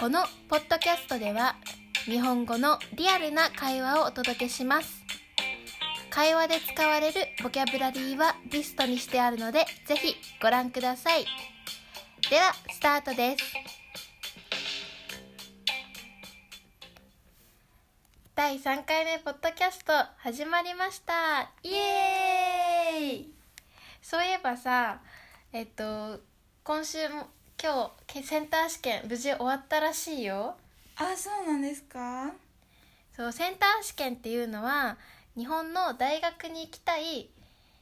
このポッドキャストでは日本語のリアルな会話をお届けします。会話で使われるボキャブラリーはリストにしてあるのでぜひご覧ください。ではスタートです。第3回目ポッドキャスト始まりました。イエーイ。そういえばさえっと今週も今日センター試験無事終わったらしいよ。あそうなんですか？そうセンター試験っていうのは日本の大学に行きたい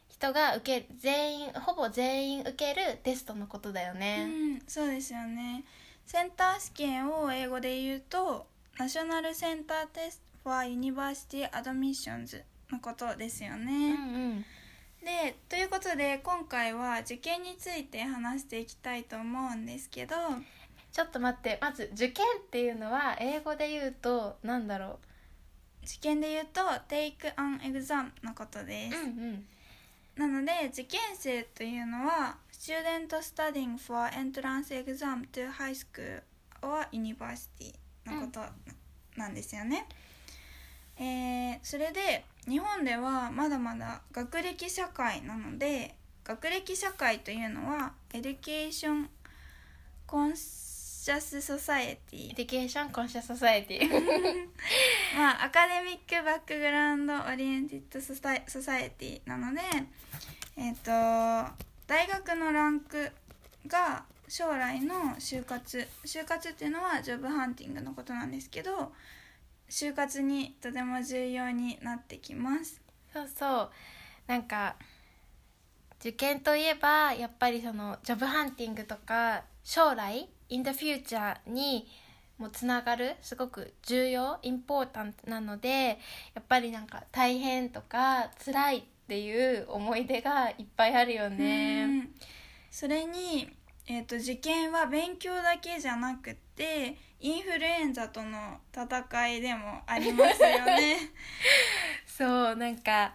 人が受け全員ほぼ全員受けるテストのことだようね、んそうですよね。センター試験を英語で言うとナショナルセンターテスト for University Admissions のことですようん、うね、んでということで今回は受験について話していきたいと思うんですけど。ちょっと待ってまず受験っていうのは英語で言うとなんだろ受験で言うと Take an exam のことでうす、うん。なので受験生というのは Student studying for entrance exam to high school or university のことなんですよね、えーそれで日本ではまだまだ学歴社会なので学歴社会というのは Education Conscious Society education conscious society まあ academic background oriented soci society なのでえっ、と大学のランクが将来の就活就活っていうのは job hunting のことなんですけど就活にとても重要になってきます。そうそう。なんか受験といえばやっぱりそのジョブハンティングとか将来 in the future にもつながるすごく重要インポータントなのでやっぱりなんか大変とか辛いっていう思い出がいっぱいあるようね。ん。それに、えー、と受験は勉強だけじゃなくてインフルエンザとの戦いでもありますよね。そうなんか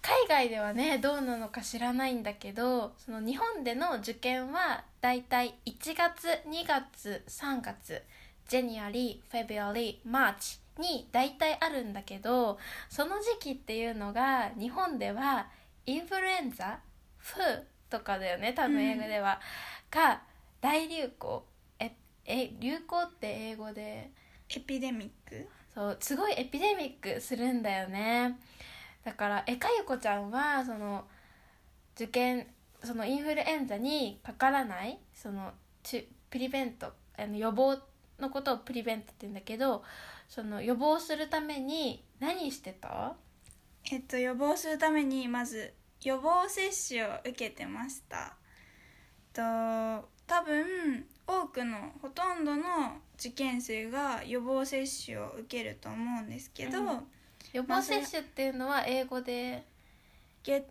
海外ではねどうなのか知らないんだけどその日本での受験はだいたい1月2月3月 January February March にだいたいあるんだけどその時期っていうのが日本ではインフルエンザフーとかだよね多分英語では、が大流行。ええ流行って英語で。エピデミック？そうすごいエピデミックするんだよね。だからえかゆこちゃんはその受験そのインフルエンザにかからないそのチプリベントあの予防のことをプリベントって言うんだけどその予防するために何してた？えっと予防するためにまず予防接種を受けてました。と多分多くのほとんどの受験生が予防接種を受けると思うんですけど、うん。予防接種っていうのは英語でゲ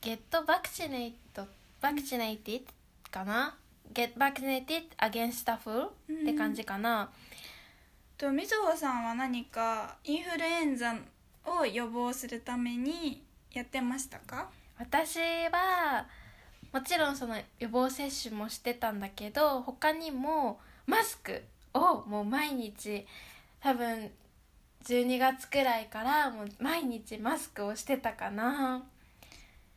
get vaccinated vaccinated かな？get vaccinated against the flu って感じかな、とみずほさんは何かインフルエンザを予防するためにやってましたか？私はもちろんその予防接種もしてたんだけど他にもマスクをもう毎日多分12月くらいからもう毎日マスクをしてたかな。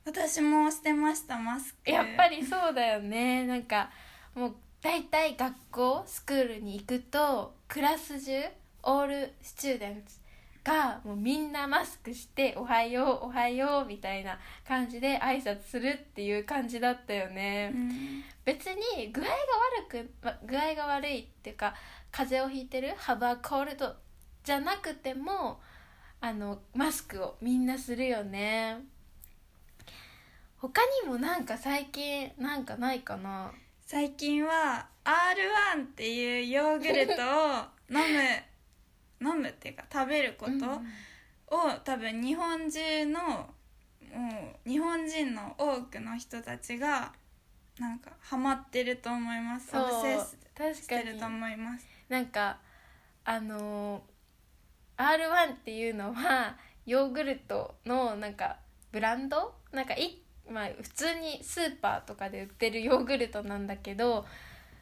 私もしてましたマスク。やっぱりそうだよね。なんかもう大体学校スクールに行くとクラス中オールスチューデンツがもうみんなマスクして「おはようおはよう」みたいな感じで挨拶するっていう感じだったよね、うん。別に具合が悪くま具合が悪いっていうか風邪をひいてるハバーコールドじゃなくてもあのマスクをみんなするよね。他にもなんか最近なんかないかな？最近は R1 っていうヨーグルトを飲む飲むっていうか食べることうんを、多分日本中のもう日本人の多くの人たちがなんかハマってると思います。そうオブセス確かにしてると思います。なんかあのー R1 っていうのはヨーグルトのなんかブランド？なんかい、まあ、普通にスーパーとかで売ってるヨーグルトなんだけど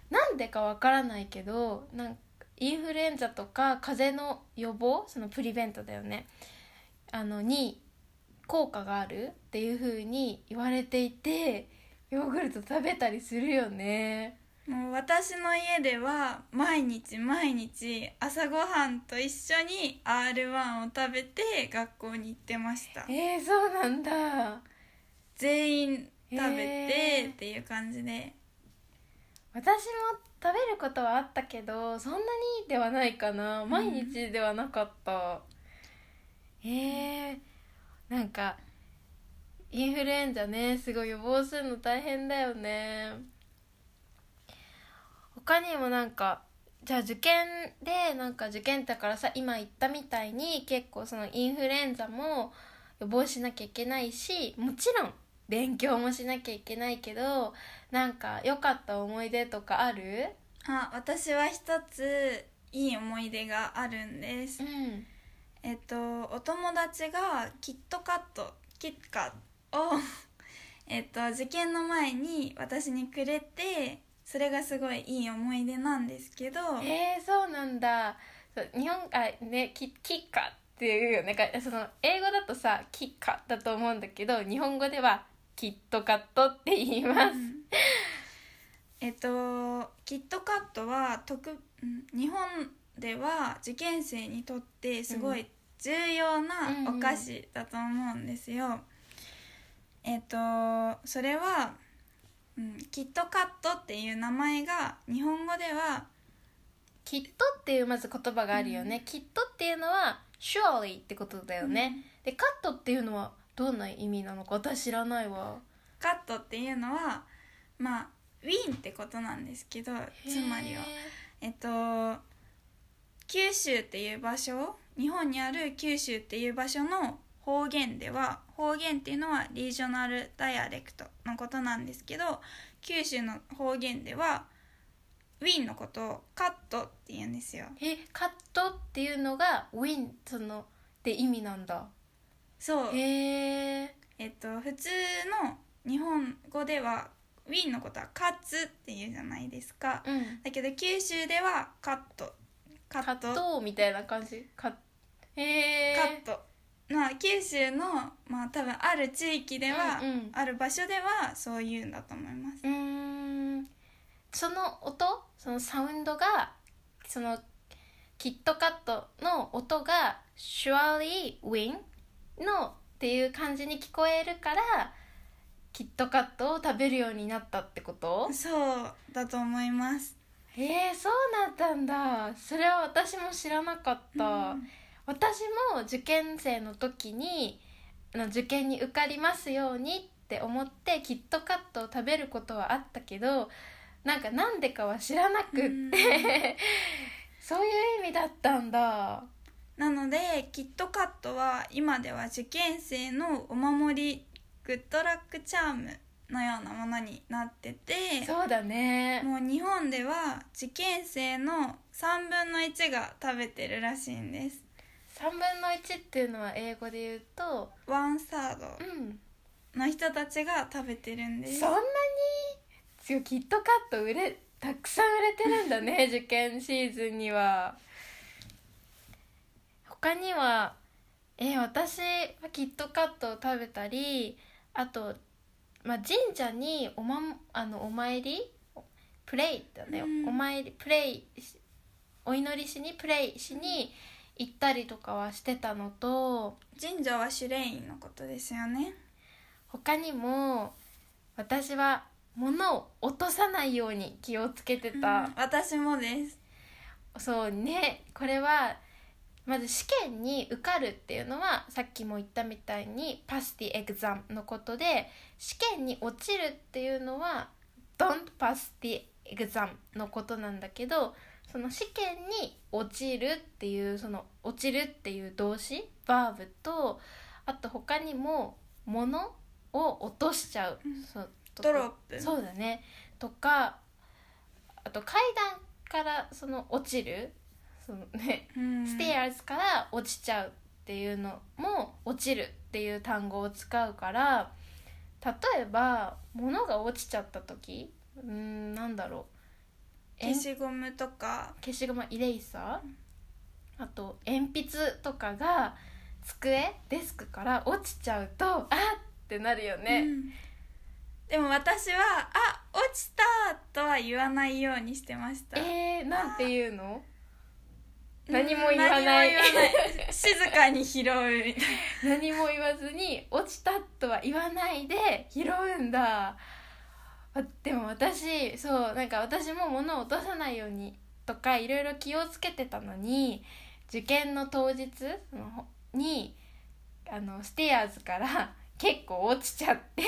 なんでかわからないけどなんインフルエンザとか風邪の予防そのプリベントだよね。あのに効果があるっていう風に言われていてヨーグルト食べたりするよね。もう私の家では毎日毎日朝ごはんと一緒に R1 を食べて学校に行ってました。えー、そうなんだ。全員食べてっていう感じで私も食べることはあったけどそんなにではないかな。毎日ではなかった、えー、なんかインフルエンザねすごい予防するの大変だよね。他にもなんかじゃあ受験でなんか受験だからさ今言ったみたいに結構そのインフルエンザも予防しなきゃいけないしもちろん勉強もしなきゃいけないけどなんか良かった思い出とかある？あ私は一ついい思い出があるんです。うん。えっとお友達がキットカットキッカを えっと受験の前に私にくれてそれがすごいいい思い出なんですけど。えー、そうなんだ。日本あねキキッカっていうよねかその英語だとさキッカだと思うんだけど日本語ではキットカットって言います、うん。えっとキットカットは特うん日本では受験生にとってすごい重要なお菓子だと思うんですよ。えっとそれは、うん、キットカットっていう名前が日本語ではキットっていうまず言葉があるよね、キットっていうのは surely ってことだよね、でカットっていうのはどんな意味なのか私知らないわ。カットっていうのはまあウィーンってことなんですけどつまりはえっと九州っていう場所日本にある九州っていう場所の方言では方言っていうのはリージョナルダイアレクトのことなんですけど九州の方言ではウィーンのことをカットって言うんですよ。えカットっていうのがウィンそのって意味なんだそう。へええっと普通の日本語ではウィーンのことはカツっていうじゃないですか。うん。だけど九州ではカット。カカットみたいな感じ？カッへえカット。まあ九州のまあ多分ある地域では、うんうん。ある場所ではそういうんだと思います。うーん。その音？そのサウンドがそのキットカットの音が surely win のっていう感じに聞こえるからキットカットを食べるようになったってこと？そうだと思います。えー、そうなったんだ。それは私も知らなかった、うん。私も受験生の時にあの受験に受かりますようにって思ってキットカットを食べることはあったけどなんかなんでかは知らなくって、うん。そういう意味だったんだなのでキットカットは今では受験生のお守りグッドラックチャームのようなものになっててそうだね。もう日本では受験生の3分の1が食べてるらしいんです。3分の1っていうのは英語で言うとワンサードうん。の人たちが食べてるんです。そんなに？キットカット売れたくさん売れてるんだね受験シーズンには他にはえ私はキットカットを食べたりあと、まあ、神社にお,、ま、あのお参りプレイだね、うん。お参りプレイしお祈りしにプレイしに行ったりとかはしてたのと神社はシュレインのことですよね。他にも私は物を落とさないように気をつけてた、うん私もです。そうねこれはまず試験に受かるっていうのはさっきも言ったみたいにパスティエグザムのことで試験に落ちるっていうのは don't pass the exam のことなんだけどその試験に落ちるっていうその落ちるっていう動詞バーブとあと他にも物を落としちゃう、うん。そうとドロップそうだね。とかあと階段からその落ちるそのね、うん。ステアーズから落ちちゃうっていうのも落ちるっていう単語を使うから例えば物が落ちちゃった時うーんなんだろう。消しゴムとか。消しゴムイレイサー？あと鉛筆とかが机デスクから落ちちゃうとあっってなるよね、うん。でも私は「あ落ちた!」とは言わないようにしてました。えー、なんて言うの？うん何も言わない。静かに拾うみたい何も言わずに落ちたとは言わないで拾うんだ。あでも私そうなんか私も物を落とさないようにとかいろいろ気をつけてたのに受験の当日にあのステアーズから 結構落ちちゃって、っ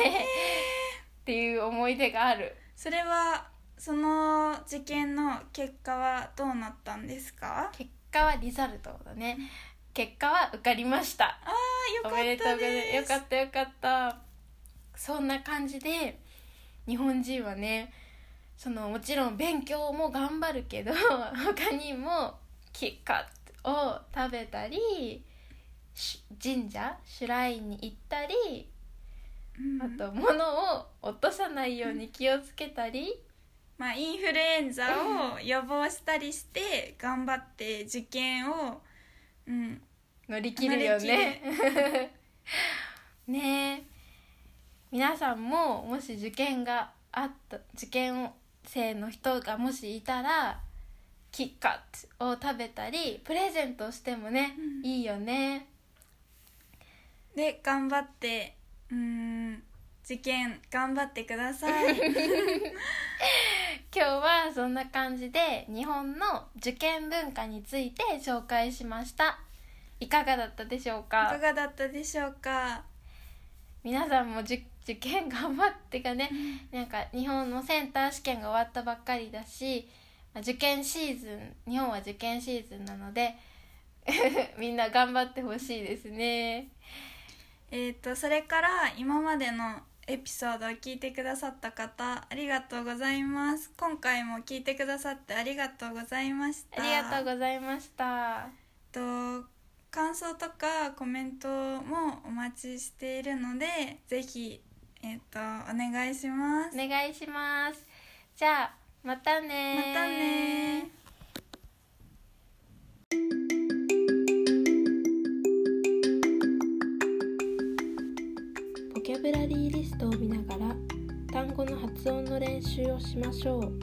ていう思い出がある。それはその受験の結果はどうなったんですか？結果はリザルトだね。結果は受かりました。ああよかったおめです。よかったよかった。そんな感じで日本人はねそのもちろん勉強も頑張るけど 他にもキッカッを食べたりし神社シュラインに行ったりうん。あと物を落とさないように気をつけたりまあ、インフルエンザを予防したりして頑張って受験を、うん、乗り切るよね。ねえ。皆さんももし受験があった受験生の人がもしいたらキッカットを食べたりプレゼントしてもね、うん。いいよね。で頑張ってうん受験頑張ってください。今日はそんな感じで日本の受験文化について紹介しました。いかがだったでしょういかかがだったでしょうか？皆さんも受受験頑張ってかね、なんか日本のセンター試験が終わったばっかりだしまあ受験シーズン日本は受験シーズンなので みんな頑張ってほしいですね。えっ、とそれから今までのエピソードを聞いてくださった方ありがとうございます。今回も聞いてくださってありがとうございました。ありがとうございました。と感想とかコメントもお待ちしているのでぜひえっ、とお願いします。お願いします。じゃあまたねまたねブラリーリストを見ながら単語の発音の練習をしましょう。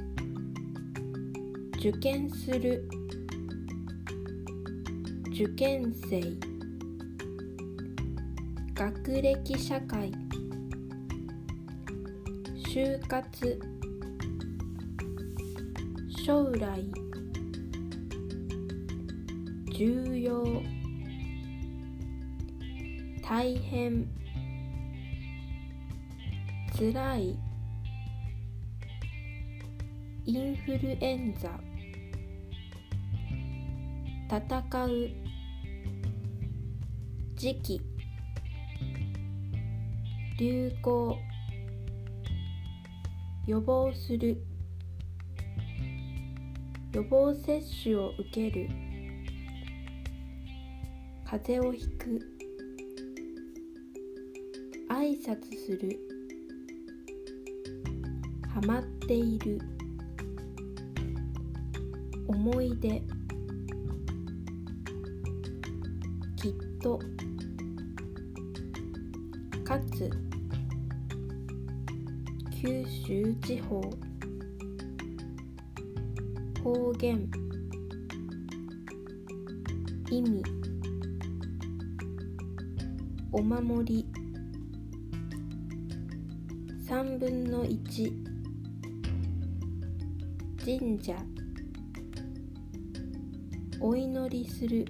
受験する。受験生。学歴社会。就活。将来。重要。大変。つらい。インフルエンザ。戦う。時期。流行。予防する。予防接種を受ける。風邪をひく。挨拶する。ハマっている。思い出。きっと。かつ。九州地方。方言。意味。お守り。3分の1神社。お祈りする。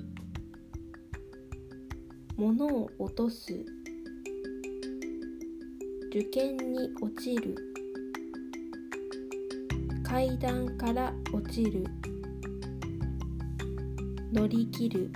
物を落とす。受験に落ちる。階段から落ちる。乗り切る。